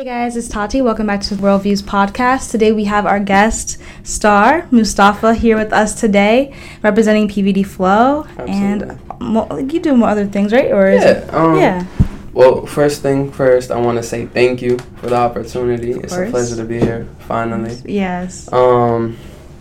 Hey guys, it's Tati. Welcome back to the Worldviews podcast. Today we have our guest star Mustafa here with us today, representing PVD Flow, Absolutely. and you do more other things, right? Or is Yeah. it? Um, yeah. Well, first thing first, I want to say thank you for the opportunity. Of it's course. a pleasure to be here finally. Yes. Um,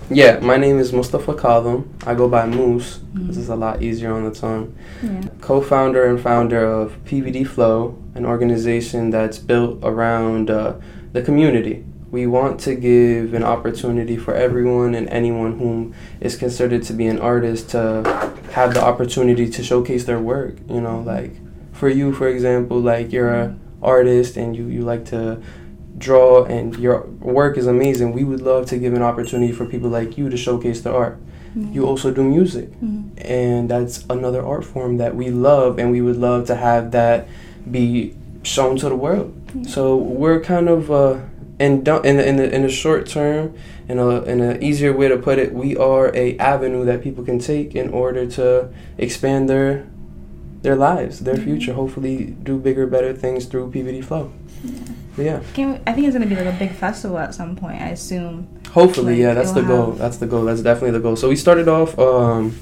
yeah, my name is Mustafa Kadham. I go by Moose. Mhm. This is a lot easier on the tongue. Yeah. Co-founder and founder of PVD Flow, an organization that's built around uh, the community. We want to give an opportunity for everyone and anyone whom is considered to be an artist to have the opportunity to showcase their work. You know, like for you, for example, like you're an artist and you, you like to draw and your work is amazing. We would love to give an opportunity for people like you to showcase their art. You also do music Mhm. and that's another art form that we love and we would love to have that be shown to the world so we're kind of uh in in the, in the in the short term in a in an easier way to put it we are a avenue that people can take in order to expand their their lives their Mhm. future hopefully do bigger better things through pvd flow But yeah Can we, I think it's gonna be like a big festival at some point. I assume. Hopefully, Like, yeah, that's the goal. That's the goal. That's definitely the goal. So we started off um,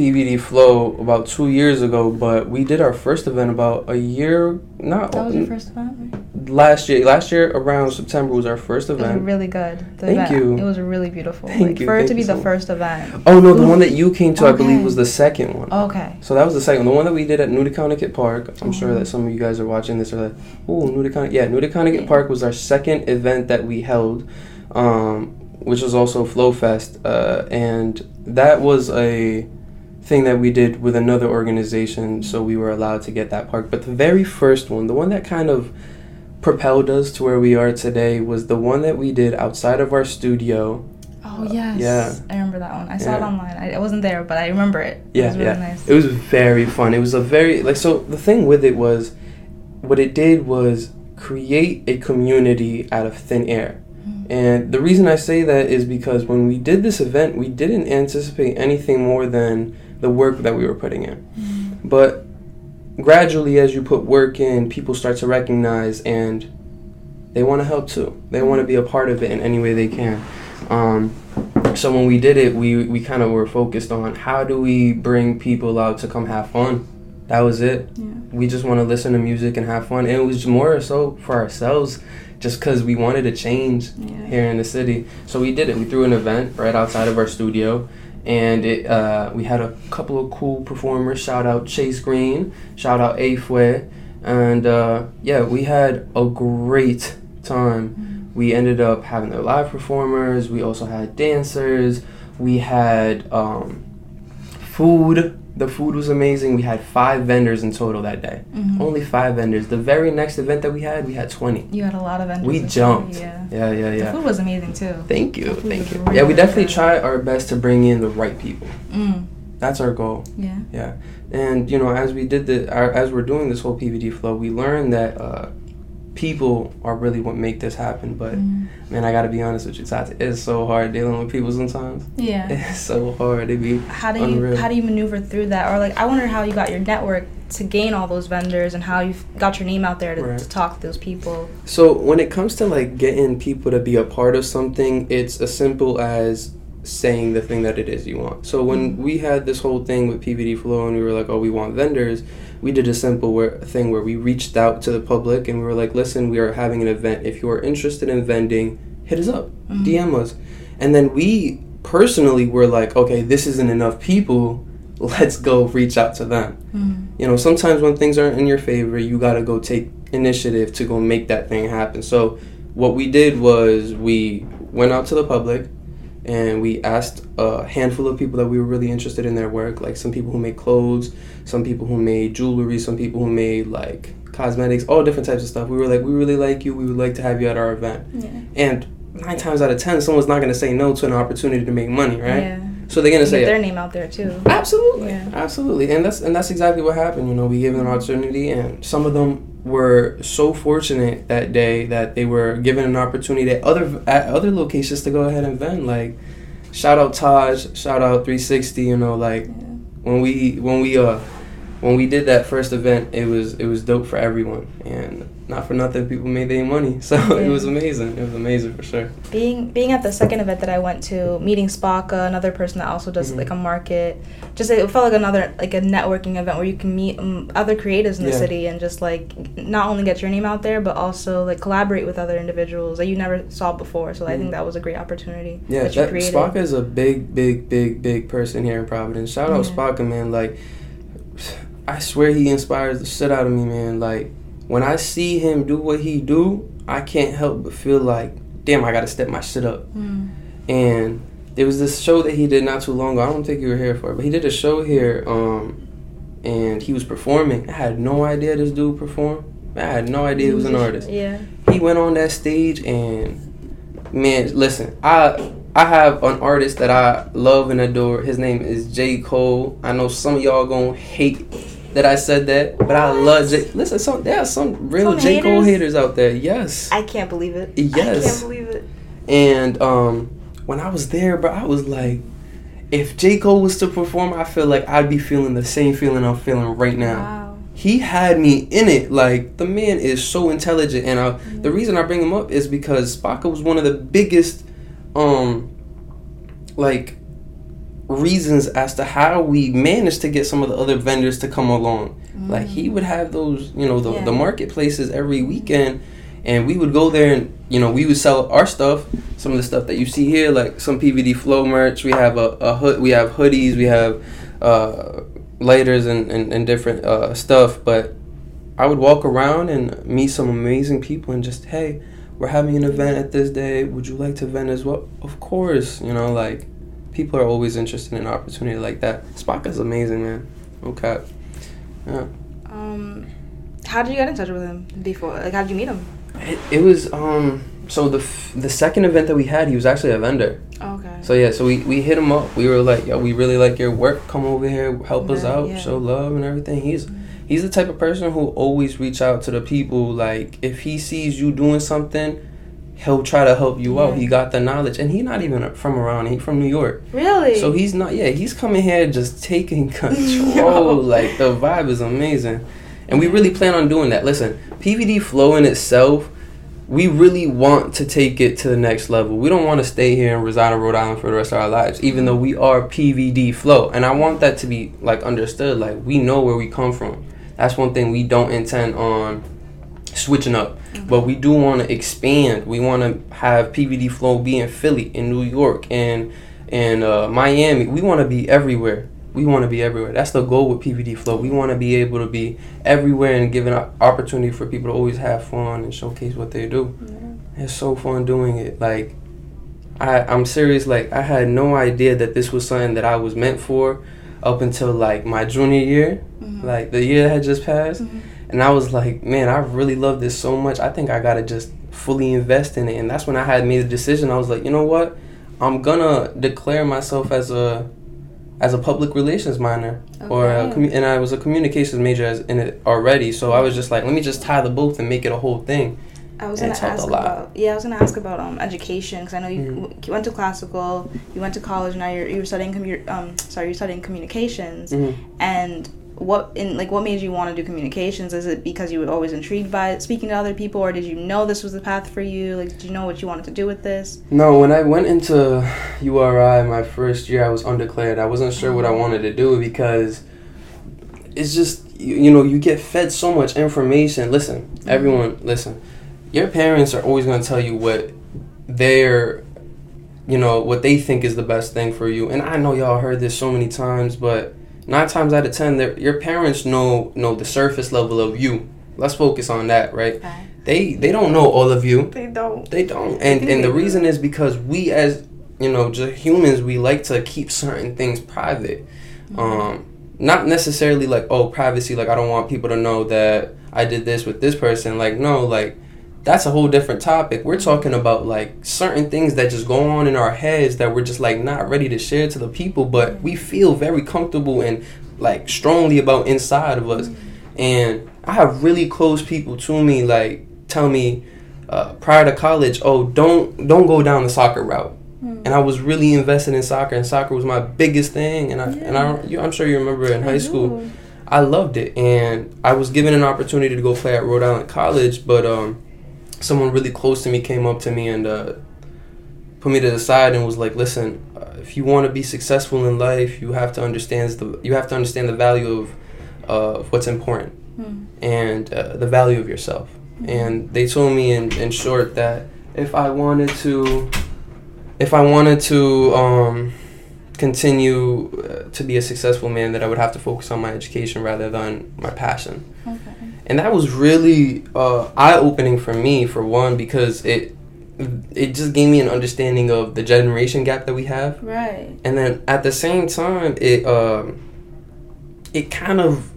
PVD Flow about two years ago, but we did our first event about a year, not That was your first event. Last year. Last year around September was our first It was event. really good. The Thank event, you. It was really beautiful. Thank like, you, For it to be you the first event. oh no, the Ooh. one that you came to, I believe, was the second one. Okay. So that was the second. The one that we did at Neutaconkanut Park. I'm sure Mhm. that some of you guys are watching this are like, "Oh, Connecticut." Yeah, Neutaconkanut Yeah. Park was our second event that we held, um, which was also Flow Fest, uh, and that was a thing that we did with another organization. So we were allowed to get that park. But the very first one, the one that kind of propelled us to where we are today, was the one that we did outside of our studio. Oh yes. yeah. I remember that one. I saw it online. I, I wasn't there, but I remember it. It Yeah, was really yeah. nice. It was very fun. It was a very like so the thing with it was what it did was create a community out of thin air. Mm. And the reason I say that is because when we did this event, we didn't anticipate anything more than the work that we were putting in. But gradually as you put work in, people start to recognize and they want to help too. They want to be a part of it in any way they can. Um, so when we did it, we we kind of were focused on how do we bring people out to come have fun. That was it. Yeah. We just want to listen to music and have fun. And it was more so for ourselves, just because we wanted to change Yeah. here in the city. So we did it. We threw an event right outside of our studio, and it uh, we had a couple of cool performers. Shout out Chase Green. Shout out Afwe. And uh, yeah, we had a great time. We ended up having the live performers. We also had dancers. We had um, food. The food was amazing. We had five vendors in total that day. Mhm. Only five vendors. The very next event that we had, we had 20. You had a lot of vendors. We jumped. Yeah, yeah, Yeah. yeah. The food was amazing too. Thank you, thank you. really, yeah, we definitely good. try our best to bring in the right people. Mm. That's our goal. Yeah. Yeah, and you know, as we did the, our, as we're doing this whole PVD flow, we learned that uh, people are really what make this happen. But Mm. man, I gotta be honest with you, Tati, it's so hard dealing with people sometimes. Yeah. It's so hard. to be How do you how do you maneuver through that? Or like I wonder how you got your network to gain all those vendors and how you got your name out there to, Right. to talk to those people. So when it comes to like getting people to be a part of something, it's as simple as saying the thing that it is you want. So when we had this whole thing with PVD Flow and we were like, oh, we want vendors, we did a simple where, thing where we reached out to the public and we were like, listen, we are having an event. If you are interested in vending, hit us up, Mhm. DM us. And then we personally were like, okay, this isn't enough people. Let's go reach out to them Mm. you know sometimes when things aren't in your favor you got to go take initiative to go make that thing happen so what we did was we went out to the public and we asked a handful of people that we were really interested in their work like some people who made clothes some people who made jewelry some people who made like cosmetics all different types of stuff we were like we really like you we would like to have you at our event Yeah. and nine times out of ten someone's not going to say no to an opportunity to make money right Yeah. so they're going to say their name out there too. Absolutely, Yeah. absolutely, and that's and that's exactly what happened. You know, we gave them an opportunity, and some of them were so fortunate that day that they were given an opportunity at other at other locations to go ahead and vend. Like, shout out Taj, shout out 360. You know, like Yeah. when we when we uh when we did that first event, it was it was dope for everyone, and not for nothing, people made their money. So yeah. it was amazing. It was amazing for sure. Being being at the second event that I went to, meeting Spaka, another person that also does mm-hmm. like a market, just it felt like another like a networking event where you can meet um, other creatives in the yeah. city and just like not only get your name out there, but also like collaborate with other individuals that you never saw before. So mm-hmm. I think mm-hmm. that was a great opportunity. Yeah, that, that Spaka is a big, big, big, big person here in Providence. Shout out yeah. Spaka, man. Like I swear he inspires the shit out of me, man. Like when I see him do what he do, I can't help but feel like, damn, I gotta step my shit up. Mm. And there was this show that he did not too long ago. I don't think you were here for it, but he did a show here, um, and he was performing. I had no idea this dude performed. I had no idea he was an artist. Yeah. He went on that stage and man, listen, I I have an artist that I love and adore. His name is J. Cole. I know some of y'all gonna hate that I said that, but I love J. Listen, some there are some real some J Cole haters out there. Yes, I can't believe it. Yes, I can't believe it. And um, when I was there, bro, I was like, if J Cole was to perform, I feel like I'd be feeling the same feeling I'm feeling right now. Wow. He had me in it. Like the man is so intelligent, and I, mm-hmm. the reason I bring him up is because Spaka was one of the biggest, um, like reasons as to how we managed to get some of the other vendors to come along. Mm. Like he would have those, you know, the, yeah. the marketplaces every weekend, and we would go there and you know we would sell our stuff. Some of the stuff that you see here, like some PVD flow merch. We have a, a hood, we have hoodies, we have uh, lighters and, and, and different uh, stuff. But I would walk around and meet some amazing people and just hey. We're having an event at this day. Would you like to vent as well? Of course, you know, like people are always interested in an opportunity like that. is amazing, man. Okay. Yeah. Um, how did you get in touch with him before? Like, how did you meet him? It, it was um. So the f- the second event that we had, he was actually a vendor. Okay. So yeah, so we, we hit him up. We were like, yo, we really like your work. Come over here, help yeah, us out, yeah. show love and everything. He's mm-hmm. he's the type of person who always reach out to the people. Like if he sees you doing something he'll try to help you yeah. out. He got the knowledge, and he's not even from around. He's from New York. Really? So he's not. Yeah, he's coming here just taking control. like the vibe is amazing, and we really plan on doing that. Listen, PVD flow in itself. We really want to take it to the next level. We don't want to stay here and reside in Rhode Island for the rest of our lives, even though we are PVD flow. And I want that to be like understood. Like we know where we come from. That's one thing we don't intend on switching up. Mm-hmm. But we do want to expand. We want to have PVD Flow be in Philly, in New York, and and uh, Miami. We want to be everywhere. We want to be everywhere. That's the goal with PVD Flow. We want to be able to be everywhere and give an opportunity for people to always have fun and showcase what they do. Yeah. It's so fun doing it. Like, I I'm serious. Like, I had no idea that this was something that I was meant for up until like my junior year. Mm-hmm. Like the year had just passed. Mm-hmm and I was like, man, I really love this so much. I think I gotta just fully invest in it. And that's when I had made the decision. I was like, you know what? I'm gonna declare myself as a as a public relations minor, okay. or a commu- and I was a communications major as, in it already. So I was just like, let me just tie the both and make it a whole thing. I was gonna ask about yeah, I was gonna ask about um education because I know you, mm-hmm. you went to classical, you went to college, now you're you're studying commu- um sorry you're studying communications, mm-hmm. and what in like what made you want to do communications? Is it because you were always intrigued by speaking to other people or did you know this was the path for you? Like did you know what you wanted to do with this? No when i went into uri my first year i was undeclared. I wasn't sure what i wanted to do because it's just you, you know you get fed so much information. Listen mm-hmm. everyone listen. Your parents are always going to tell you what their you know what they think is the best thing for you. And i know y'all heard this so many times but nine times out of ten, your parents know know the surface level of you. Let's focus on that, right? Okay. They they don't know all of you. They don't. They don't. And and the reason is because we as you know just humans we like to keep certain things private. Mm-hmm. Um, not necessarily like oh privacy like I don't want people to know that I did this with this person. Like no, like that's a whole different topic. We're talking about like certain things that just go on in our heads that we're just like not ready to share to the people, but we feel very comfortable and like strongly about inside of us. And I have really close people to me like tell me uh, prior to college, oh don't don't go down the soccer route. Mm. And I was really invested in soccer, and soccer was my biggest thing. And I yeah. and I, you, I'm sure you remember in I high school. I loved it, and I was given an opportunity to go play at Rhode Island College, but um, someone really close to me came up to me and uh, put me to the side and was like, "Listen, uh, if you want to be successful in life, you have to understand the you have to understand the value of uh, what's important mm. and uh, the value of yourself." Mm. And they told me in in short that if I wanted to, if I wanted to. Um, continue uh, to be a successful man that I would have to focus on my education rather than my passion. And that was really uh, eye opening for me, for one, because it it just gave me an understanding of the generation gap that we have. Right. And then at the same time, it um, it kind of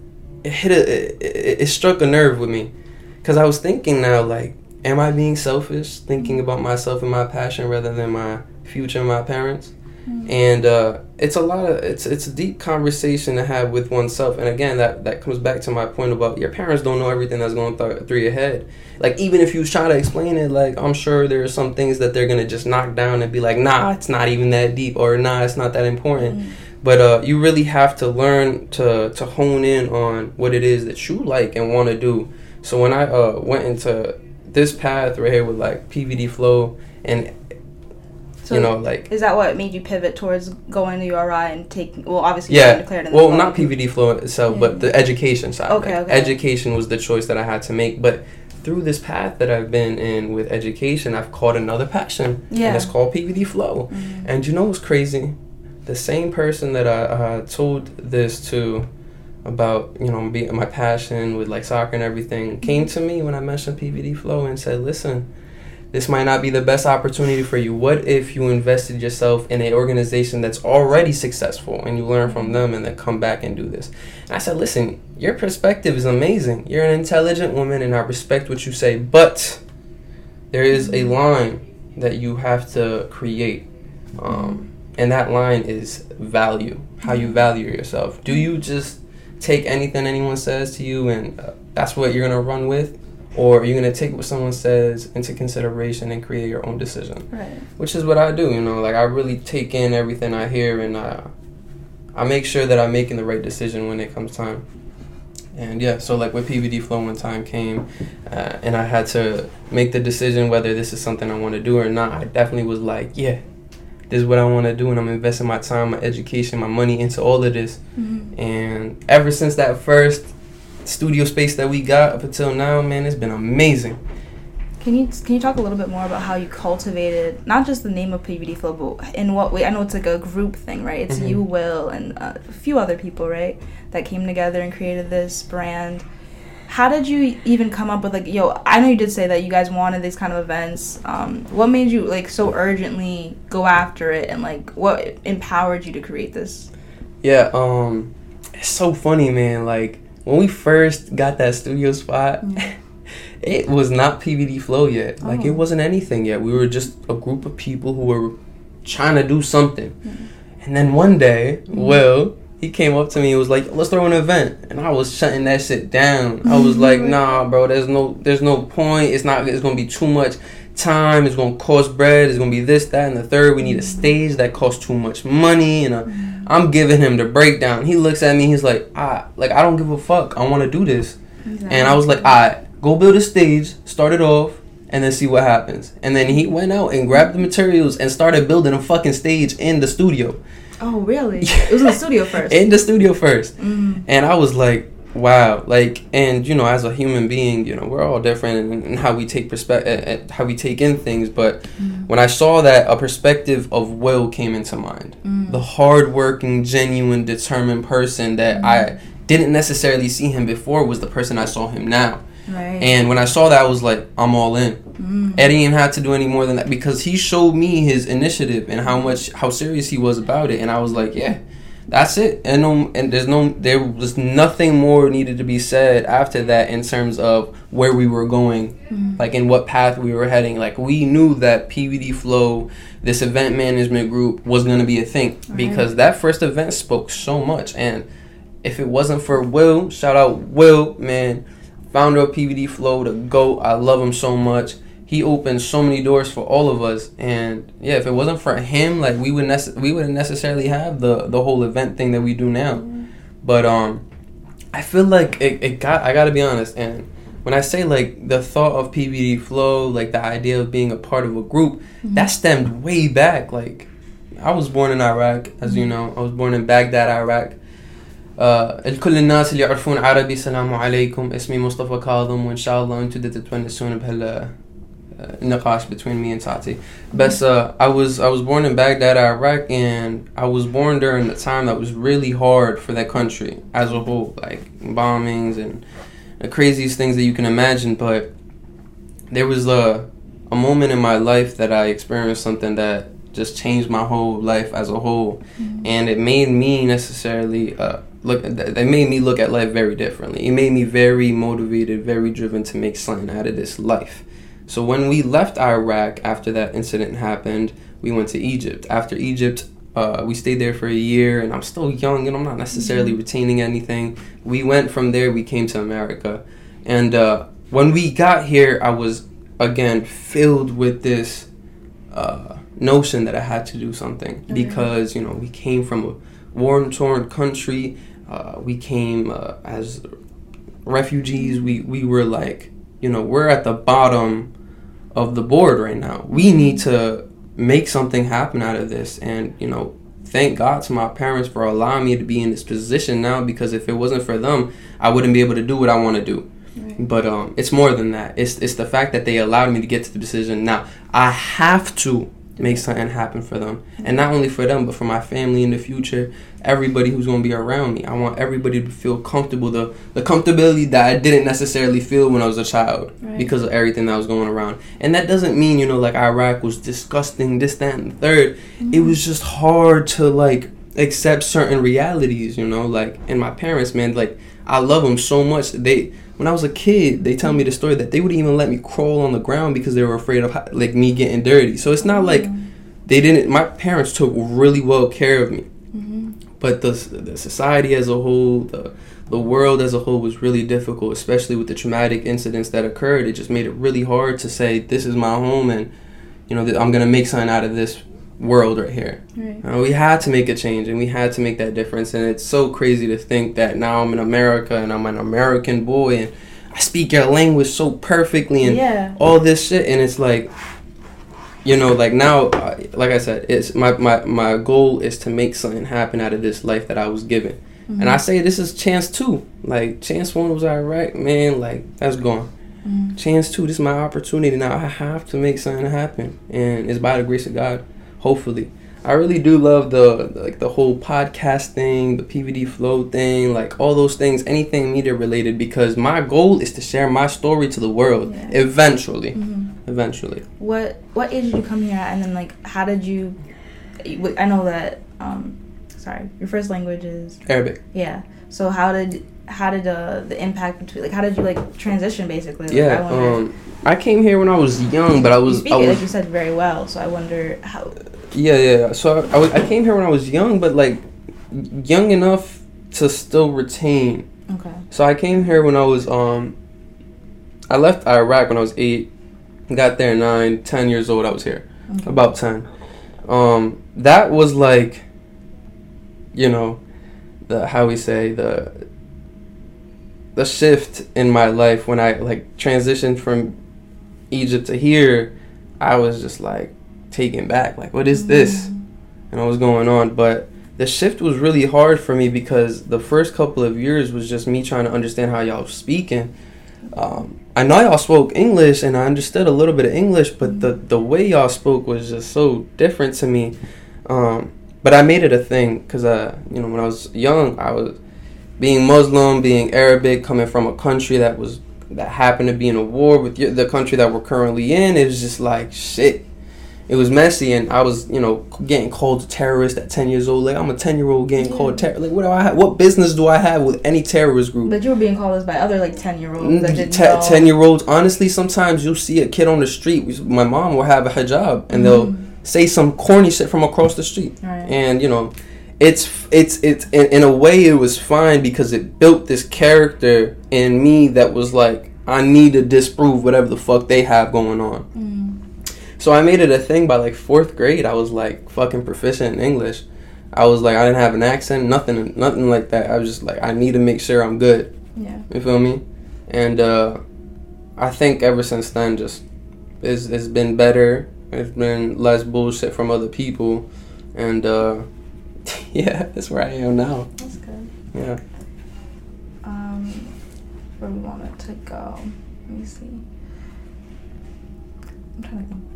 it hit a it, it struck a nerve with me, because I was thinking now like, am I being selfish, thinking about myself and my passion rather than my future and my parents? Mm-hmm. And uh, it's a lot of it's it's a deep conversation to have with oneself. And again, that that comes back to my point about your parents don't know everything that's going th- through your head. Like even if you try to explain it, like I'm sure there are some things that they're gonna just knock down and be like, nah, it's not even that deep, or nah, it's not that important. Mm-hmm. But uh, you really have to learn to to hone in on what it is that you like and want to do. So when I uh, went into this path right here with like PVD flow and so you know, like is that what made you pivot towards going to URI and taking? Well, obviously, yeah. declared in well, not PVD flow itself, but the education side. Okay, okay. Education was the choice that I had to make, but through this path that I've been in with education, I've caught another passion, yeah. and it's called PVD flow. Mm-hmm. And you know what's crazy? The same person that I uh, told this to about you know my passion with like soccer and everything mm-hmm. came to me when I mentioned PVD flow and said, "Listen, this might not be the best opportunity for you. What if you invested yourself in an organization that's already successful and you learn from them and then come back and do this? And I said, listen, your perspective is amazing. You're an intelligent woman and I respect what you say, but there is a line that you have to create. Um, and that line is value, how you value yourself. Do you just take anything anyone says to you and uh, that's what you're going to run with? Or you're gonna take what someone says into consideration and create your own decision. Right. Which is what I do, you know. Like I really take in everything I hear and I, I make sure that I'm making the right decision when it comes time. And yeah, so like with PVD Flow, when time came, uh, and I had to make the decision whether this is something I want to do or not, I definitely was like, yeah, this is what I want to do, and I'm investing my time, my education, my money into all of this. Mm-hmm. And ever since that first studio space that we got up until now, man, it's been amazing. Can you can you talk a little bit more about how you cultivated not just the name of PVD Flow, but in what way? I know it's like a group thing, right? It's mm-hmm. you, Will, and a few other people, right, that came together and created this brand. How did you even come up with like, yo? I know you did say that you guys wanted these kind of events. Um, what made you like so urgently go after it, and like what empowered you to create this? Yeah, um, it's so funny, man. Like when we first got that studio spot, mm. it was not PVD Flow yet. Like it oh. wasn't anything yet. We were just a group of people who were trying to do something. Mm. And then one day, mm. Will, he came up to me and was like, "Let's throw an event," and I was shutting that shit down. I was like, "Nah, bro, there's no, there's no point. It's not. It's gonna be too much time. It's gonna cost bread. It's gonna be this, that, and the third. We need a stage that costs too much money. And uh, I'm giving him the breakdown. He looks at me. He's like, I like I don't give a fuck. I want to do this. Exactly. And I was like, I right, go build a stage. Start it off. And then see what happens. And then he went out and grabbed the materials and started building a fucking stage in the studio. Oh, really? it was in the studio first. in the studio 1st mm And I was like, wow like and you know as a human being you know we're all different in, in how we take perspective how we take in things but mm. when i saw that a perspective of will came into mind mm. the hardworking genuine determined person that mm. i didn't necessarily see him before was the person i saw him now right. and when i saw that i was like i'm all in mm. eddie didn't have to do any more than that because he showed me his initiative and how much how serious he was about it and i was like yeah that's it and no and there's no there was nothing more needed to be said after that in terms of where we were going mm-hmm. like in what path we were heading like we knew that pvd flow this event management group was going to be a thing right. because that first event spoke so much and if it wasn't for will shout out will man founder of pvd flow the goat i love him so much he opened so many doors for all of us. And yeah, if it wasn't for him, like we would nece- we wouldn't necessarily have the the whole event thing that we do now. Mm-hmm. But um, I feel like it, it got I gotta be honest. And when I say like the thought of PVD flow, like the idea of being a part of a group, mm-hmm. that stemmed way back. Like I was born in Iraq, as you know, I was born in Baghdad, Iraq. الكل الناس اللي يعرفون عربي سلام عليكم اسمي مصطفى كاظم وان شاء الله انتم تتونسون بهال uh, Nakash between me and Tati. Bessa, uh, I was I was born in Baghdad, Iraq, and I was born during the time that was really hard for that country as a whole, like bombings and the craziest things that you can imagine. But there was a a moment in my life that I experienced something that just changed my whole life as a whole, mm-hmm. and it made me necessarily. Uh, look that made me look at life very differently it made me very motivated very driven to make something out of this life so when we left Iraq after that incident happened, we went to Egypt. After Egypt, uh, we stayed there for a year, and I'm still young, and I'm not necessarily mm-hmm. retaining anything. We went from there. We came to America, and uh, when we got here, I was again filled with this uh, notion that I had to do something okay. because you know we came from a war torn country. Uh, we came uh, as refugees. We we were like you know we're at the bottom of the board right now. We need to make something happen out of this, and you know thank God to my parents for allowing me to be in this position now because if it wasn't for them, I wouldn't be able to do what I want to do. But um, it's more than that. It's it's the fact that they allowed me to get to the decision. Now I have to make something happen for them, and not only for them, but for my family in the future. Everybody who's going to be around me. I want everybody to feel comfortable. The the comfortability that I didn't necessarily feel when I was a child right. because of everything that was going around. And that doesn't mean you know like Iraq was disgusting, this, that, and the 3rd mm-hmm. It was just hard to like accept certain realities. You know, like and my parents, man, like I love them so much. They when I was a kid, they tell me the story that they would even let me crawl on the ground because they were afraid of like me getting dirty. So it's not like they didn't. My parents took really well care of me. But the the society as a whole, the the world as a whole was really difficult, especially with the traumatic incidents that occurred. It just made it really hard to say this is my home and you know I'm gonna make something out of this world right here. Right. Uh, we had to make a change and we had to make that difference. And it's so crazy to think that now I'm in America and I'm an American boy and I speak your language so perfectly and yeah. all this shit. And it's like, you know, like now, like I said, it's my, my, my goal is to make something happen out of this life that I was given. Mm-hmm. And I say this is chance two. Like chance one was alright, man. Like that's gone. Mm-hmm. Chance two, this is my opportunity now. I have to make something happen, and it's by the grace of God hopefully. I really do love the like the whole podcast thing, the PVD flow thing, like all those things, anything media related because my goal is to share my story to the world yeah. eventually. Mm-hmm. Eventually. What what age did you come here at and then like how did you I know that um sorry, your first language is Arabic. Yeah. So how did how did uh, the impact between like how did you like transition basically? Like, yeah. I, um, I came here when I was young, but I was you speak I was, it, like you said very well. So I wonder how. Yeah, yeah. So I, I, I came here when I was young, but like young enough to still retain. Okay. So I came here when I was um. I left Iraq when I was eight. Got there nine, ten years old. I was here, okay. about ten. Um, that was like, you know, the how we say the the shift in my life when I like transitioned from Egypt to here, I was just like taken back. Like, what is this? Mm. And what was going on? But the shift was really hard for me because the first couple of years was just me trying to understand how y'all speaking. Um, I know y'all spoke English and I understood a little bit of English, but the the way y'all spoke was just so different to me. Um, but I made it a thing because uh, you know when I was young, I was being Muslim, being Arabic, coming from a country that was that happened to be in a war with the country that we're currently in, it was just like shit. It was messy, and I was, you know, getting called a terrorist at ten years old. Like I'm a ten year old getting yeah. called terror. Like what do I have? What business do I have with any terrorist group? But you were being called this by other like ten year olds. Mm, ten year olds. Honestly, sometimes you'll see a kid on the street. My mom will have a hijab, and mm-hmm. they'll say some corny shit from across the street, right. and you know it's it's it's in, in a way it was fine because it built this character in me that was like I need to disprove whatever the fuck they have going on. Mm. So I made it a thing by like fourth grade. I was like fucking proficient in English. I was like, I didn't have an accent, nothing, nothing like that. I was just like, I need to make sure I'm good. Yeah. You feel me? And uh, I think ever since then, just it's, it's been better. It's been less bullshit from other people, and uh, yeah, that's where I am now. That's good. Yeah. Um, where we want it to go. Let me see. I'm trying to think.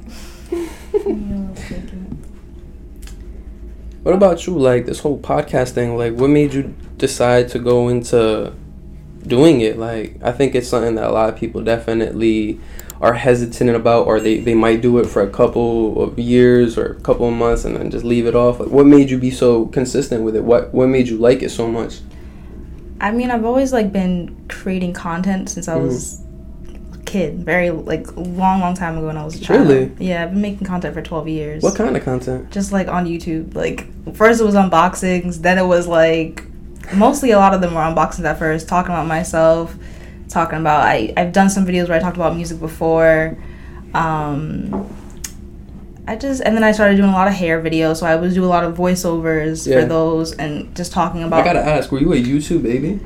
What about you? Like this whole podcast thing. Like, what made you decide to go into doing it? Like, I think it's something that a lot of people definitely are hesitant about, or they, they might do it for a couple of years or a couple of months and then just leave it off. Like, what made you be so consistent with it? What what made you like it so much? I mean, I've always like been creating content since I mm-hmm. was a kid, very like long, long time ago when I was a child. Really? Yeah, I've been making content for twelve years. What kind of content? Just like on YouTube. Like first it was unboxings, then it was like mostly a lot of them were unboxings at first, talking about myself, talking about I I've done some videos where I talked about music before. Um I just and then I started doing a lot of hair videos, so I would do a lot of voiceovers Yeah. for those and just talking about. I gotta ask, were you a YouTube baby?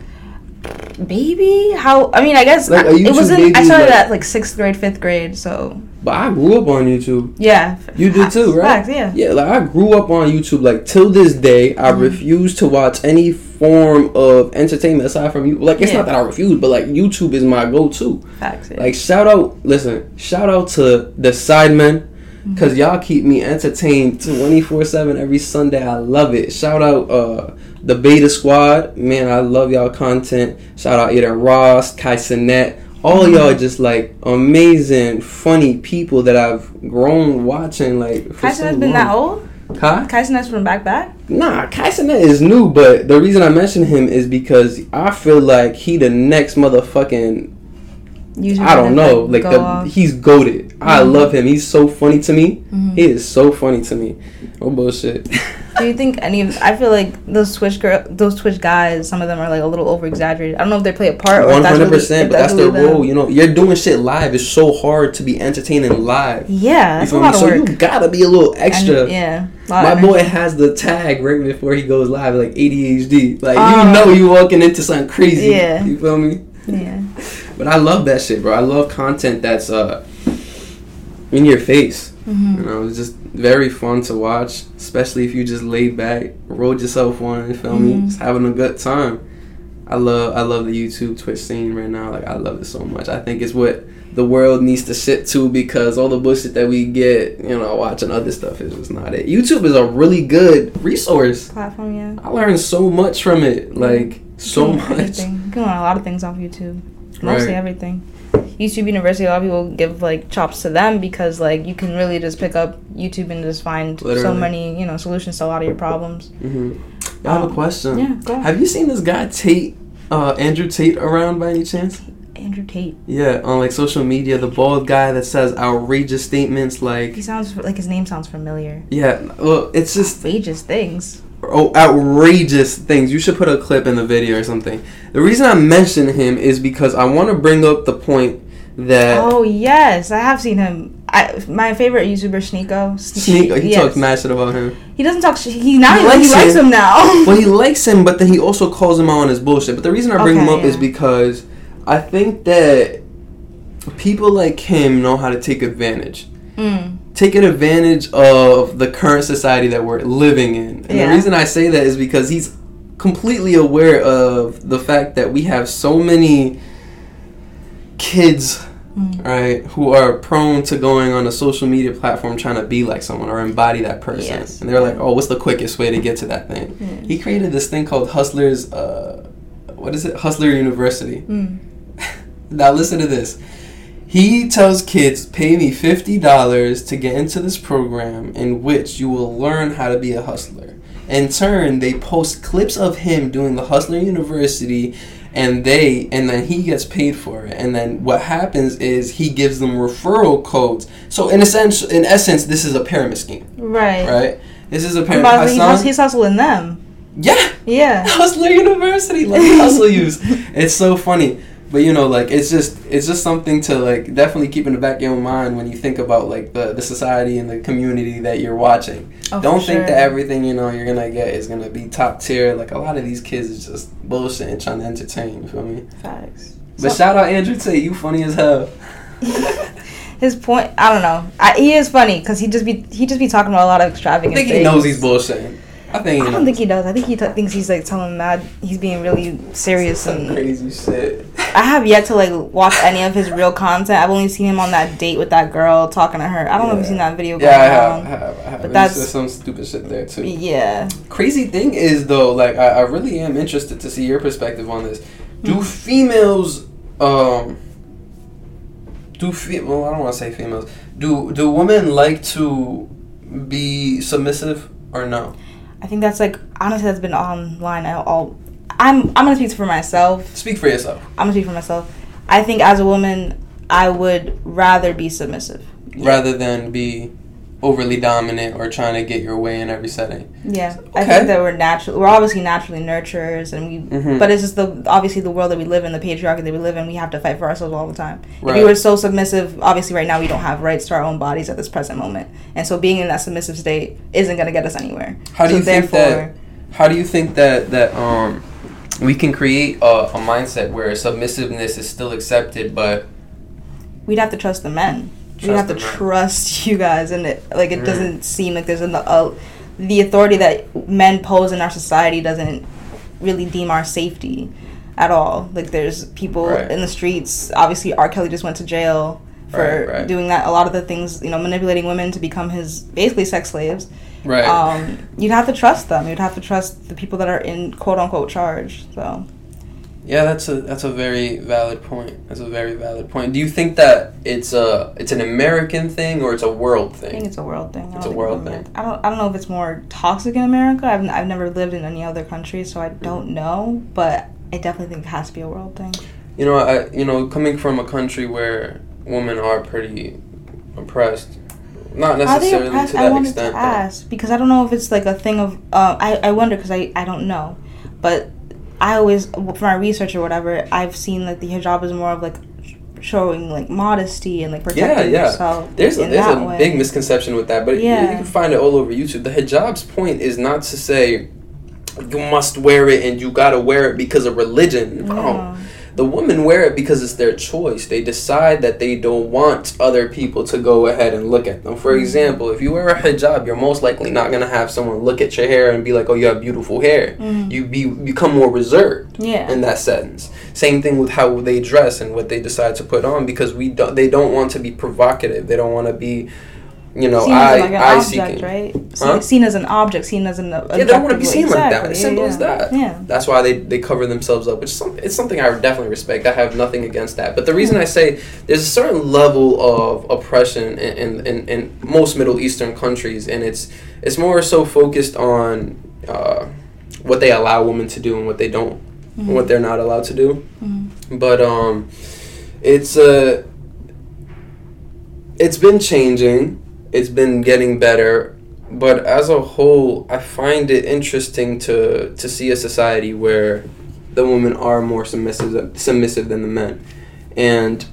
Baby how i mean i guess Like, I- it wasn't i started like- at like sixth grade fifth grade so But I grew up on YouTube. yeah You did too, right? Facts, yeah Yeah, like I grew up on YouTube. Like till this day, I Mhm. refuse to watch any form of entertainment aside from you. Like it's Yeah. not that I refuse, but like YouTube is my go-to. facts yeah. Like shout out, listen, shout out to the Sidemen, cause Mm-hmm. y'all keep me entertained twenty four seven every Sunday. I love it. Shout out uh the Beta Squad, man. I love y'all content. Shout out Adin Ross, Kai Cenat. All Mm-hmm. y'all just like amazing, funny people that I've grown watching. Like Kai Cenat has been that old Huh? Has been back back Nah, Kai Cenat is new, but the reason I mention him is because I feel like he the next motherfucking I don't know, like go the off. he's goaded. I Mhm. love him. He's so funny to me. Mhm. He is so funny to me. Oh bullshit. do you think any of i feel like those twitch girl those twitch guys some of them are like a little over exaggerated i don't know if they play a part One hundred percent, but that's their role. You know, you're doing shit live. It's so hard to be entertaining live. yeah You that's a feel me? lot of So you gotta be a little extra. And, yeah My boy has the tag right before he goes live, like ADHD. Like Oh. you know, you walking into something crazy. Yeah. You feel me? yeah But I love that shit, bro. I love content that's uh in your face. hmm You know, it's just very fun to watch, especially if you just laid back, rolled yourself one, you feel me? Mhm. Just having a good time. I love I love the YouTube Twitch scene right now. Like I love it so much. I think it's what the world needs to sit to because all the bullshit that we get, you know, watching other stuff is just not it. YouTube is a really good resource. platform yeah I learned so much from it. Like so You can learn much. everything. You can learn a lot of things off YouTube. Mostly Right. everything. YouTube University, a lot of people give like chops to them because like you can really just pick up YouTube and just find so many you know solutions to a lot of your problems. hmm I have a Um, question. Yeah, go ahead. Have you seen this guy Tate, uh, Andrew Tate around by any chance? Andrew Tate. Yeah, on like social media, the bald guy that says outrageous statements like, He sounds like his name sounds familiar. yeah, well, it's just Outrageous things. Oh, outrageous things. You should put a clip in the video or something. The reason I mention him is because I want to bring up the point that Oh yes, I have seen him. I, my favorite YouTuber Sneako. Sneak, he Yes. talks mad shit about him. He doesn't talk. Sh- he now He he, likes, he likes him. him now. well, he likes him, but then he also calls him out on his bullshit. But the reason I bring him Okay, up is because I think that people like him know how to take advantage. mm. Taking advantage of the current society that we're living in. And Yeah. the reason I say that is because he's completely aware of the fact that we have so many kids, Mm. right, who are prone to going on a social media platform trying to be like someone or embody that person. Yes. And they're like, "Oh, what's the quickest way to get to that thing?" He created this thing called Hustlers uh what is it? Hustler University. Mm. Now listen to this. He tells kids, pay me $50 to get into this program in which you will learn how to be a hustler. In turn, they post clips of him doing the Hustler University and they and then he gets paid for it. And then what happens is he gives them referral codes. So in a sense in essence, this is a pyramid scheme, Right. right? This is a pyramid he's, Hassan- hus- he's hustling them. Yeah. Yeah. Hustler University, let me hustle use. It's so funny. But you know, like it's just it's just something to like definitely keep in the back of your mind when you think about like the the society and the community that you're watching. Oh, Don't think sure. that everything you know you're gonna get is gonna be top tier. Like a lot of these kids is just bullshit and trying to entertain. You feel me? Facts. But so, shout out Andrew Tate, you funny as hell. his point, I don't know. I, he is funny because he just be he just be talking about a lot of extravagant. I think he knows he's bullshitting. I think. I don't think he does. I think he t- thinks he's like telling mad. He's being really serious Some and crazy shit. I have yet to like watch any of his real content. I've only seen him on that date with that girl talking to her. I don't yeah. know if you've seen that video. Yeah, I have, I have, I have. But that's some stupid shit there too. Yeah. Crazy thing is though, like I, I really am interested to see your perspective on this. Do mm-hmm. females, um, do fe- well? I don't want to say females. Do do women like to be submissive or no? I think that's like honestly that's been online all. I'm I'm gonna speak for myself. Speak for yourself. I'm gonna speak for myself. I think as a woman, I would rather be submissive. Rather than be overly dominant or trying to get your way in every setting. Yeah, okay. I think that we're natural. We're obviously naturally nurturers, and we. Mm-hmm. But it's just the obviously the world that we live in, the patriarchy that we live in. We have to fight for ourselves all the time. Right. If we were so submissive, obviously right now we don't have rights to our own bodies at this present moment, and so being in that submissive state isn't going to get us anywhere. How do so you think that? How do you think that that um we can create a, a mindset where submissiveness is still accepted, but we'd have to trust the men we have to trust you guys, and it like it mm. doesn't seem like there's a, a the authority that men pose in our society doesn't really deem our safety at all. Like there's people right. in the streets. Obviously, R. Kelly just went to jail for right. doing that. A lot of the things, you know, manipulating women to become his basically sex slaves. Right. Um, you'd have to trust them. You'd have to trust the people that are in quote unquote charge. So. Yeah, that's a that's a very valid point. That's a very valid point. Do you think that it's a it's an American thing or it's a world thing? I think it's a world thing. It's a world thing. I don't I don't know if it's more toxic in America. I've I've never lived in any other country, so I don't know. But I definitely think it has to be a world thing. You know, I you know coming from a country where women are pretty oppressed. Not necessarily to that I wanted extent. To ask because I don't know if it's like a thing of uh, I I wonder because I I don't know, but I always, for my research or whatever, I've seen that the hijab is more of like showing like modesty and like protecting yeah, yeah. yourself. There's a, there's a way. big misconception with that, but yeah. you can find it all over YouTube. The hijab's point is not to say you must wear it and you gotta wear it because of religion. No oh, the women wear it because it's their choice. They decide that they don't want other people to go ahead and look at them. For mm-hmm. example, if you wear a hijab, you're most likely not gonna have someone look at your hair and be like, "Oh, you have beautiful hair." Mm-hmm. You be become more reserved. Yeah. In that sense, same thing with how they dress and what they decide to put on because we don't. They don't want to be provocative. They don't want to be you know, seen I, like I object, right? Huh? Seen as an object, seen as an. Yeah, they don't want to be seen exactly. like that. Simple yeah, as that. Yeah. That's why they, they cover themselves up, which is something, it's something I definitely respect. I have nothing against that. But the reason I say there's a certain level of oppression in, in, in, in most Middle Eastern countries, and it's it's more so focused on uh, what they allow women to do and what they don't, mm-hmm. what they're not allowed to do. Mm-hmm. But um, it's a. Uh, it's been changing it's been getting better but as a whole i find it interesting to to see a society where the women are more submissive submissive than the men. And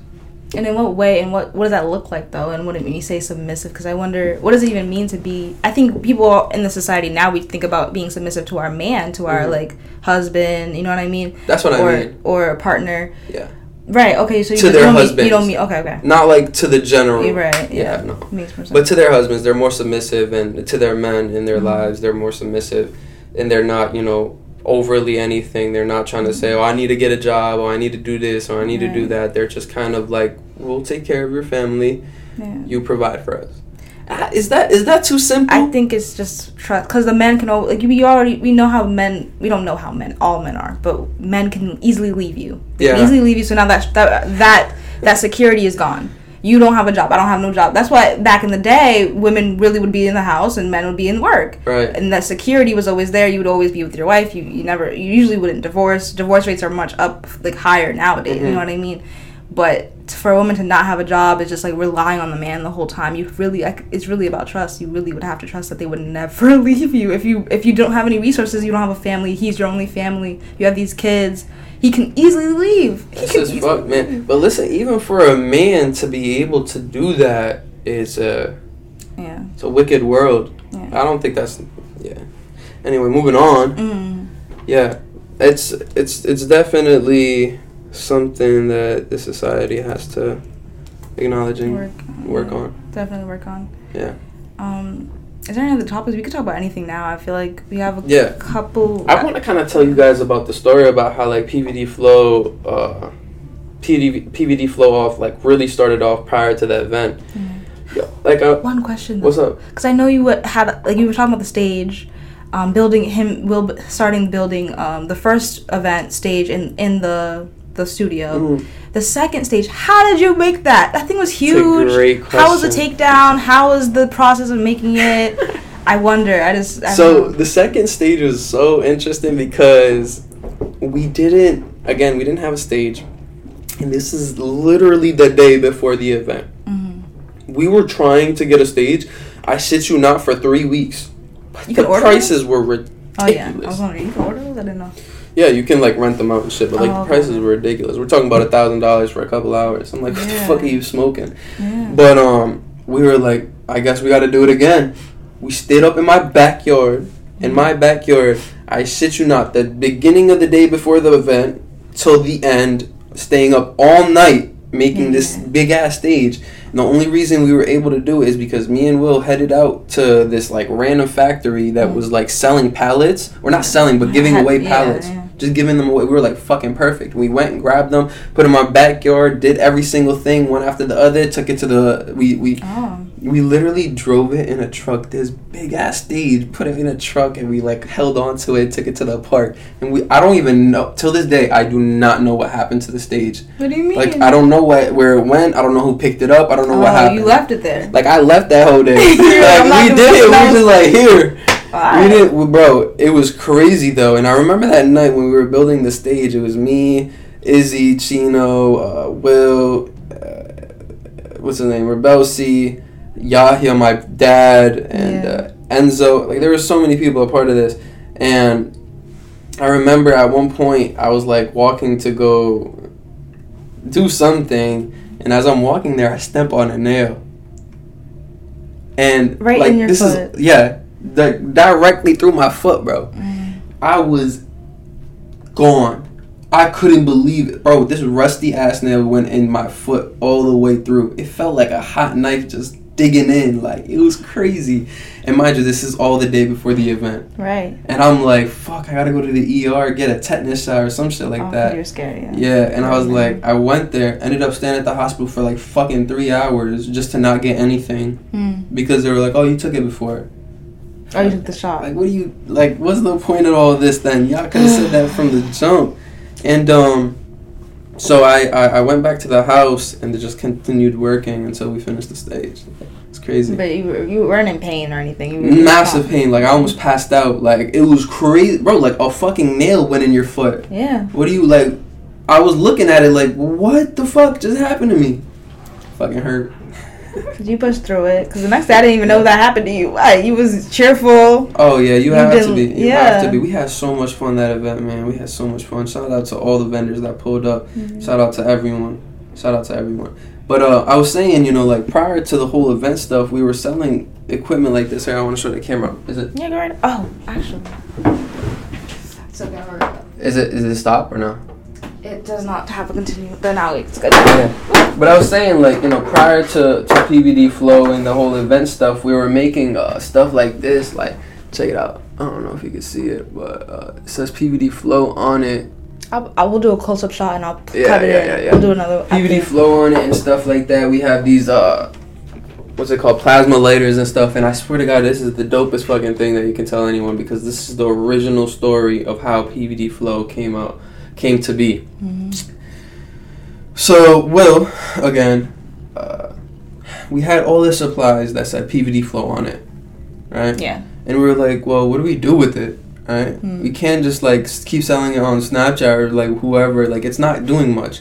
and in what way and what what does that look like though? And what when you say submissive? Because i wonder what does it even mean to be i think people in the society now we think about being submissive to our man to our mm-hmm. like husband you know what i mean? That's what or, i mean. or a partner. Yeah Right. Okay. So you, to their you husbands. Mean, you don't mean okay. Okay. Not like to the general. You're right. Yeah. yeah no. Makes more sense. But to their husbands, they're more submissive, and to their men in their mm-hmm. lives, they're more submissive, and they're not, you know, overly anything. They're not trying to say, "Oh, I need to get a job," or "I need to do this," or "I need right. to do that." They're just kind of like, "We'll take care of your family. Yeah. You provide for us." Uh, is that is that too simple? I think it's just trust because the men can like we already we know how men we don't know how men all men are but men can easily leave you. They yeah. easily leave you so now that that that that security is gone. You don't have a job I don't have no job. That's why back in the day women really would be in the house and men would be in work. Right. And that security was always there you would always be with your wife you, you never you usually wouldn't divorce. Divorce rates are much up like higher nowadays mm-hmm. you know what I mean but for a woman to not have a job is just like relying on the man the whole time. You really, like, it's really about trust. You really would have to trust that they would never leave you. If you if you don't have any resources, you don't have a family. He's your only family. You have these kids. He can easily leave. He That's just fuck, man. But listen, even for a man to be able to do that is a yeah, it's a wicked world. Yeah. I don't think that's yeah. Anyway, moving on. Mm. Yeah, it's it's it's definitely something that the society has to acknowledge and work, work yeah, on. Definitely work on. Yeah. Um, is there any other topics we could talk about anything now? I feel like we have a yeah. couple. I want to kind of tell you guys about the story about how like PVD flow, uh, PVD PVD flow off like really started off prior to that event. Mm-hmm. Yeah, like uh, one question. Though, what's up? Because I know you had like you were talking about the stage um, building him will starting building um, the first event stage in in the the studio. Mm. The second stage, how did you make that? That thing was huge. How was the takedown? How was the process of making it? I wonder. I just. I so the second stage was so interesting because we didn't. Again, we didn't have a stage, and this is literally the day before the event. Mm-hmm. We were trying to get a stage. I shit you not for three weeks you the prices those? were ridiculous. Oh yeah, I was wondering, you can order those. I didn't know. Yeah, you can like rent them out and shit, but like oh, the prices okay. were ridiculous. We're talking about a thousand dollars for a couple hours. I'm like, what yeah. the fuck are you smoking? Yeah. But um, we were like, I guess we got to do it again. We stayed up in my backyard. In my backyard, I shit you not, the beginning of the day before the event till the end, staying up all night making this big ass stage the only reason we were able to do it is because me and Will headed out to this like random factory that mm. was like selling pallets, or not selling, but giving away pallets. Yeah, yeah. Just giving them away. We were like fucking perfect. We went and grabbed them, put them in our backyard, did every single thing one after the other. Took it to the we we oh. we literally drove it in a truck. This big ass stage, put it in a truck, and we like held on to it. Took it to the park, and we I don't even know till this day. I do not know what happened to the stage. What do you mean? Like I don't know what where it went. I don't know who picked it up. I don't know oh, what happened. You left it there. Like I left that whole day. like, we did it. We just like here. We didn't, bro. It was crazy though, and I remember that night when we were building the stage. It was me, Izzy, Chino, uh, Will, uh, what's his name, Rebelsi, Yahya, my dad, and yeah. uh, Enzo. Like there were so many people a part of this, and I remember at one point I was like walking to go do something, and as I'm walking there, I step on a nail. And right like, in your this foot. is yeah, the, directly through my foot, bro. Mm. I was gone. I couldn't believe it, bro. This rusty ass nail went in my foot all the way through. It felt like a hot knife just digging in. Like it was crazy. And mind you, this is all the day before the event. Right. And I'm like, fuck, I gotta go to the ER, get a tetanus shot or some shit like oh, that. You're scared, yeah. Yeah, and I was like, I went there, ended up staying at the hospital for like fucking three hours just to not get anything. Mm. Because they were like, oh, you took it before. Oh, you took the shot. Like, what do you like? What's the point of all this then? Y'all could have said that from the jump. And um, so I, I I went back to the house and just continued working until we finished the stage. It's crazy. But you you weren't in pain or anything. Massive pain. Like I almost passed out. Like it was crazy, bro. Like a fucking nail went in your foot. Yeah. What do you like? I was looking at it like, what the fuck just happened to me? Fucking hurt. Did you push through it? Because the next day I didn't even know that happened to you. Why? You was cheerful. Oh yeah, you, you have to be. You yeah. have to be. We had so much fun that event, man. We had so much fun. Shout out to all the vendors that pulled up. Mm-hmm. Shout out to everyone. Shout out to everyone. But uh, I was saying, you know, like prior to the whole event stuff, we were selling equipment like this. Here, I want to show the camera. Is it? Yeah, go right. Oh, actually. So, is it? Is it stop or no? It does not have a continue, but now it's good. Yeah. But I was saying, like, you know, prior to, to PVD Flow and the whole event stuff, we were making uh, stuff like this. Like, check it out. I don't know if you can see it, but uh, it says PVD Flow on it. I'll, I will do a close up shot and I'll yeah, cut it yeah, in. Yeah, yeah. I'll do another. PVD Flow on it and stuff like that. We have these, uh, what's it called? Plasma lighters and stuff. And I swear to God, this is the dopest fucking thing that you can tell anyone because this is the original story of how PVD Flow came out came to be. Mm-hmm. So, Will, again, uh, we had all the supplies that said PVD flow on it, right? Yeah. And we were like, well, what do we do with it? Right? Mm. We can't just like keep selling it on Snapchat or like whoever. Like, it's not doing much.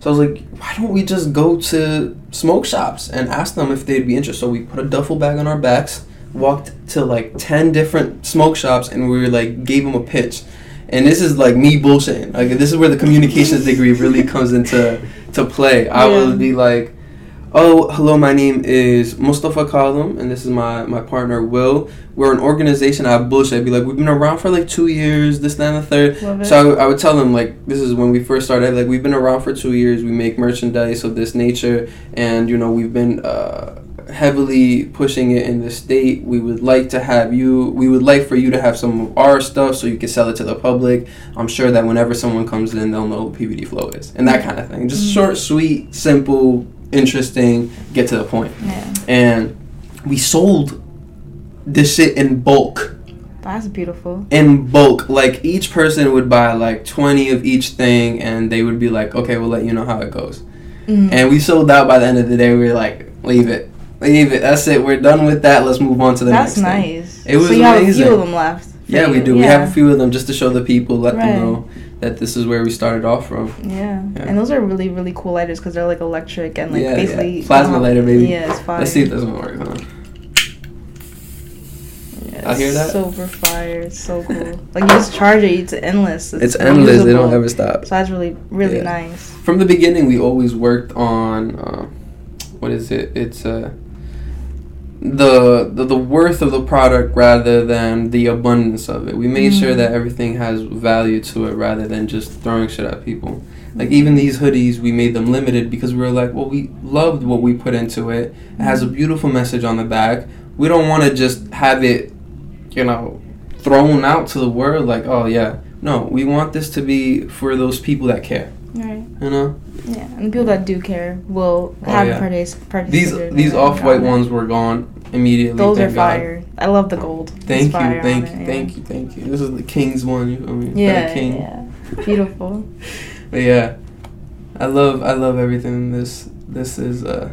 So I was like, why don't we just go to smoke shops and ask them if they'd be interested? So we put a duffel bag on our backs, walked to like 10 different smoke shops, and we were like, gave them a pitch. And this is like me bullshitting. Like, this is where the communications degree really comes into to play. I yeah. would be like, oh, hello, my name is Mustafa Kalam, and this is my, my partner, Will. We're an organization. I bullshit. I'd be like, we've been around for like two years, this, that, and the third. So I, w- I would tell them, like, this is when we first started. Like, we've been around for two years. We make merchandise of this nature, and, you know, we've been uh, heavily pushing it in the state. We would like to have you, we would like for you to have some of our stuff so you can sell it to the public. I'm sure that whenever someone comes in, they'll know who PVD Flow is, and that kind of thing. Just mm-hmm. short, sweet, simple interesting, get to the point. Yeah. And we sold this shit in bulk. That's beautiful. In bulk. Like each person would buy like 20 of each thing and they would be like, okay, we'll let you know how it goes. Mm-hmm. And we sold out by the end of the day. We were like, leave it. Leave it. That's it. We're done with that. Let's move on to the That's next nice. Thing. It was so you amazing. have a few of them left. Yeah, we do. Yeah. We have a few of them just to show the people, let right. them know that this is where we started off from. Yeah, yeah. and those are really really cool lighters because they're like electric and like yeah, basically yeah. plasma um, lighter, baby. Yeah, it's fire. Let's see if this one works. Huh? Yeah, I hear that. Super fire! It's so cool. like you just charge it, it's endless. It's, it's endless. They don't ever stop. So that's really really nice. From the beginning, we always worked on uh, what is it? It's uh the, the the worth of the product rather than the abundance of it. We made mm. sure that everything has value to it rather than just throwing shit at people. Like even these hoodies, we made them limited because we were like, well, we loved what we put into it. It has a beautiful message on the back. We don't want to just have it, you know, thrown out to the world like, oh yeah. No, we want this to be for those people that care. Right. You know. Yeah, and people that do care will oh, have yeah. participate. These these off white ones were gone immediately. Those are fire. God. I love the gold. Thank you, thank you, it, thank yeah. you, thank you. This is the king's one. You, I mean, yeah, king. yeah, beautiful. but yeah, I love, I love everything. This, this is, uh,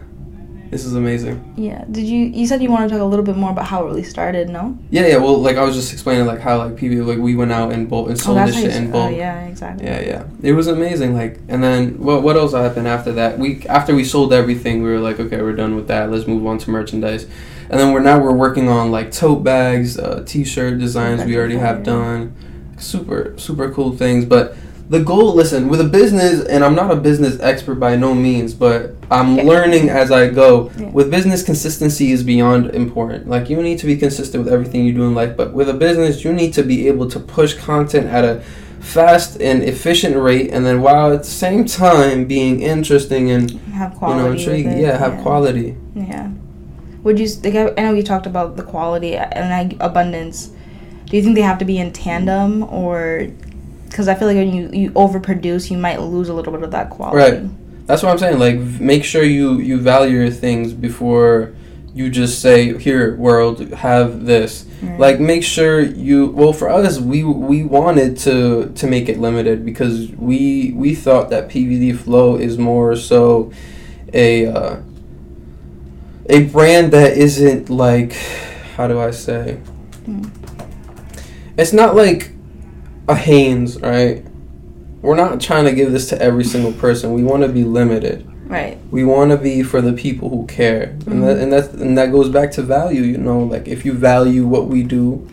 this is amazing. Yeah. Did you? You said you want to talk a little bit more about how it really started. No. Yeah, yeah. Well, like I was just explaining, like how like people like we went out and bulk and oh, sold oh, this shit in oh, bulk. Uh, yeah, exactly. Yeah, yeah. It was amazing. Like, and then what? What else happened after that? We after we sold everything, we were like, okay, we're done with that. Let's move on to merchandise and then we're now we're working on like tote bags, uh, t-shirt designs we already have done, super super cool things. But the goal, listen, with a business, and I'm not a business expert by no means, but I'm learning as I go. Yeah. With business, consistency is beyond important. Like you need to be consistent with everything you do in life, but with a business, you need to be able to push content at a fast and efficient rate, and then while at the same time being interesting and have quality, you know, intriguing. Yeah, have yeah. quality. Yeah would you like i know we talked about the quality and abundance. Do you think they have to be in tandem or because i feel like when you, you overproduce you might lose a little bit of that quality. Right. That's what i'm saying like make sure you you value your things before you just say here world have this. Right. like make sure you well for us we we wanted to to make it limited because we we thought that pvd flow is more so a uh, a brand that isn't like how do I say? Mm. It's not like a Hanes, right? We're not trying to give this to every single person. We want to be limited. Right. We want to be for the people who care, mm-hmm. and that and that and that goes back to value. You know, like if you value what we do,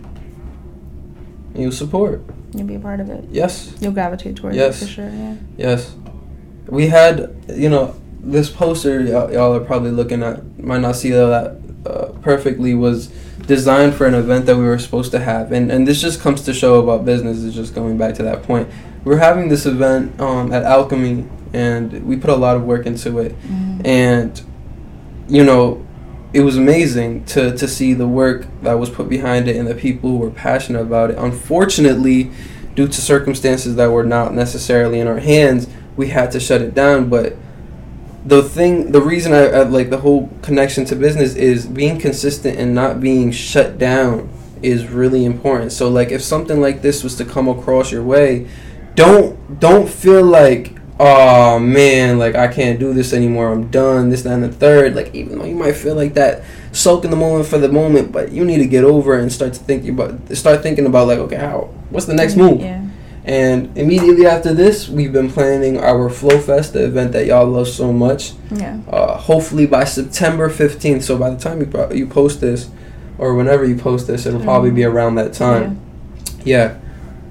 you support. You'll be a part of it. Yes. You'll gravitate towards yes. it for sure. Yeah. Yes. We had, you know, this poster y'all, y'all are probably looking at might not see that uh, perfectly was designed for an event that we were supposed to have. And and this just comes to show about business is just going back to that point. We are having this event um, at alchemy and we put a lot of work into it. Mm. and you know it was amazing to to see the work that was put behind it and the people who were passionate about it. Unfortunately due to circumstances that were not necessarily in our hands we had to shut it down but the thing the reason I, I, like the whole connection to business is being consistent and not being shut down is really important. So like if something like this was to come across your way don't don't feel like oh man like i can't do this anymore. I'm done this that, and the third. Like even though you might feel like that soak in the moment for the moment but you need to get over and start to think about start thinking about like okay how what's the next move? Yeah And immediately after this, we've been planning our Flow Fest, the event that y'all love so much. Yeah. Uh, hopefully by September 15th. So by the time you, pro- you post this, or whenever you post this, it'll probably be around that time. Yeah.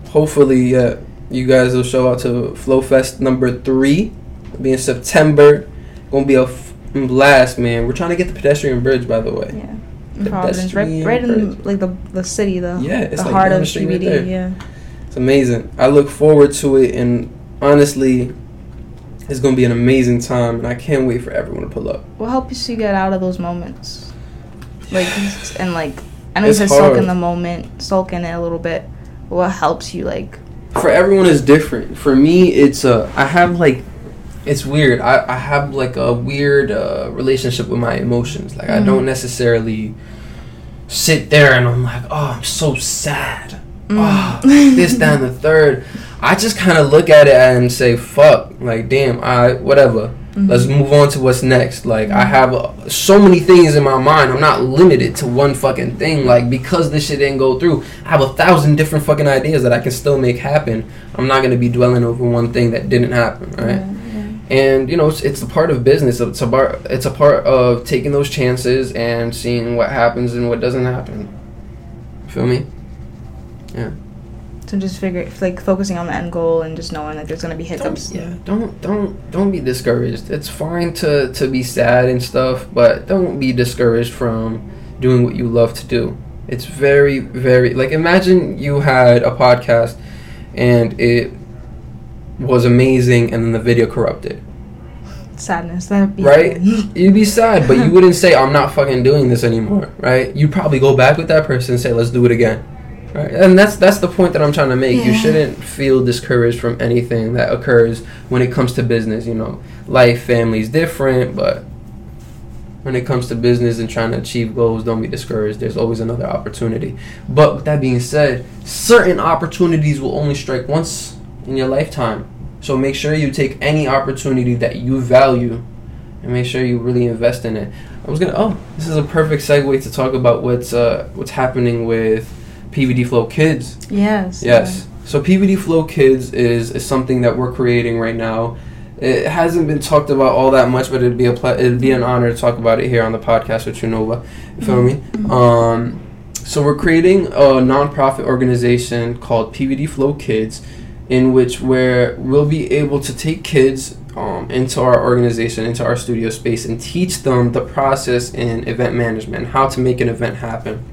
Hopefully, yeah, you guys will show out to Flow Fest number three. It'll be in September. Gonna be a f- blast, man. We're trying to get the pedestrian bridge, by the way. Yeah. In Providence, right, right in like the the city, the Yeah, it's the like heart of the street right yeah. It's amazing. I look forward to it, and honestly, it's gonna be an amazing time, and I can't wait for everyone to pull up. What helps you get out of those moments? Like and like I know It's you said in the moment, sulk in it a little bit. What helps you like? For everyone is different. For me, it's uh, I have like, it's weird. I I have like a weird uh, relationship with my emotions. Like I Mhm. don't necessarily sit there and I'm like, oh, I'm so sad. Mm. this, down the third. I just kind of look at it and say, fuck, like, damn, I, whatever. Mhm. Let's move on to what's next. Like, I have uh, so many things in my mind. I'm not limited to one fucking thing. Like, because this shit didn't go through, I have a thousand different fucking ideas that I can still make happen. I'm not going to be dwelling over one thing that didn't happen, right? Yeah. and you know it's, it's a part of business it's a part it's a part of taking those chances and seeing what happens and what doesn't happen feel me So just figure like focusing on the end goal and just knowing that there's gonna be hiccups. don't, yeah don't don't don't be discouraged it's fine to to be sad and stuff but don't be discouraged from doing what you love to do it's very very like imagine you had a podcast and it was amazing and then the video corrupted Sadness. That'd be Right? good. You'd be sad, but you wouldn't say, I'm not fucking doing this anymore, right? You'd probably go back with that person and say, let's do it again. Right? And that's that's the point that I'm trying to make. You shouldn't feel discouraged from anything that occurs when it comes to business, you know. Life, family's different, but when it comes to business and trying to achieve goals, don't be discouraged. There's always another opportunity. But with that being said, certain opportunities will only strike once in your lifetime. So make sure you take any opportunity that you value and make sure you really invest in it. I was gonna. Oh, this is a perfect segue to talk about what's uh, what's happening with PVD Flow Kids. Yes. Yes. So PVD Flow Kids is, is something that we're creating right now. It hasn't been talked about all that much, but it'd be a ple- it'd be an honor to talk about it here on the podcast with Unova. You feel me? Mhm. Um, so we're creating a nonprofit organization called PVD Flow Kids, in which where we'll be able to take kids um, into our organization, into our studio space, and teach them the process in event management, how to make an event happen.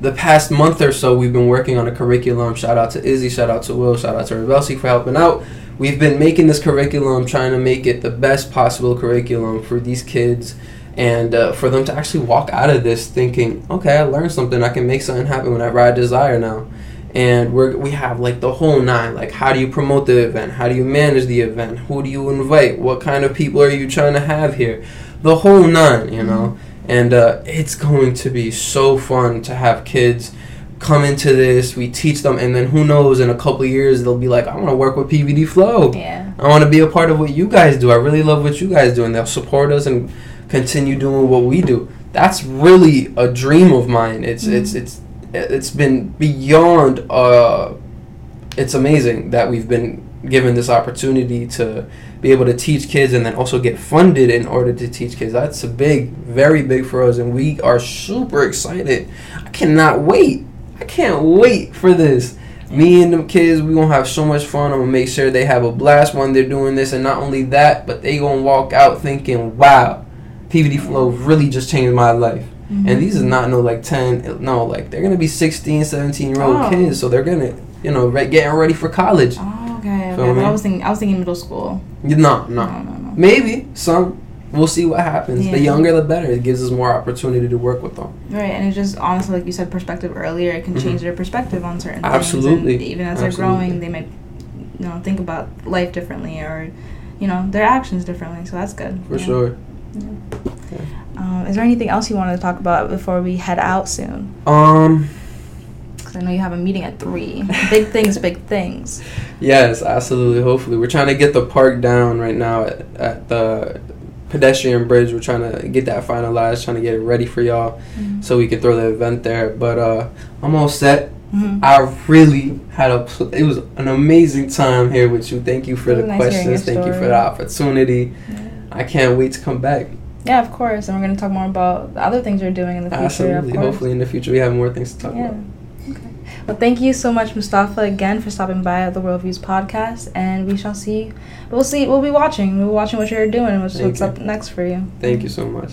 The past month or so, we've been working on a curriculum. Shout out to Izzy, shout out to Will, shout out to Rebelsi for helping out. We've been making this curriculum, trying to make it the best possible curriculum for these kids and uh, for them to actually walk out of this thinking, okay, I learned something. I can make something happen whenever I desire now. And we're, we have like the whole nine. Like, how do you promote the event? How do you manage the event? Who do you invite? What kind of people are you trying to have here? The whole nine, you know? And uh, it's going to be so fun to have kids come into this. We teach them, and then who knows, in a couple of years, they'll be like, I want to work with PVD Flow. Yeah. I want to be a part of what you guys do. I really love what you guys do, and they'll support us and continue doing what we do. That's really a dream of mine. It's Mhm. it's it's it's been beyond. Uh, it's amazing that we've been given this opportunity to be able to teach kids and then also get funded in order to teach kids. That's a big, very big for us, and we are super excited. I cannot wait. I can't wait for this. Me and them kids, we gonna have so much fun. I'm gonna make sure they have a blast when they're doing this, and not only that, but they gonna walk out thinking, "Wow, PVD Flow really just changed my life." Mhm. And these is not no like 10, no, like they're gonna be 16, 17 year old Oh. kids, so they're gonna, you know, re- getting ready for college. Oh, okay. Feel okay. me? I was thinking. I was thinking middle school. No, no, No, no, no. maybe some. We'll see what happens. The younger, the better. It gives us more opportunity to work with them. Right, and it's just honestly, like you said, perspective earlier. It can Mhm. change their perspective on certain Absolutely. things. And even as Absolutely. they're growing, they might, you know, think about life differently or, you know, their actions differently. So that's good. For yeah. sure. Um, is there anything else you wanted to talk about before we head out soon? Um. Because I know you have a meeting at three. big things, big things. Yes, absolutely. Hopefully, we're trying to get the park down right now at, at the pedestrian bridge. We're trying to get that finalized, trying to get it ready for y'all, Mhm. so we can throw the event there. But uh, I'm all set. Mm-hmm. I really had a. Pl- it was an amazing time here with you. Thank you for the nice questions. Thank you for the opportunity. Yeah. I can't wait to come back. Yeah, of course, and we're gonna talk more about the other things you're doing in the future. Absolutely. Hopefully, in the future, we have more things to talk yeah. about. Well, thank you so much, Mustafa, again for stopping by at the Worldviews podcast, and we shall see. We'll see. We'll be watching. We'll be watching what you're doing and what's, what's up next for you. Thank you so much.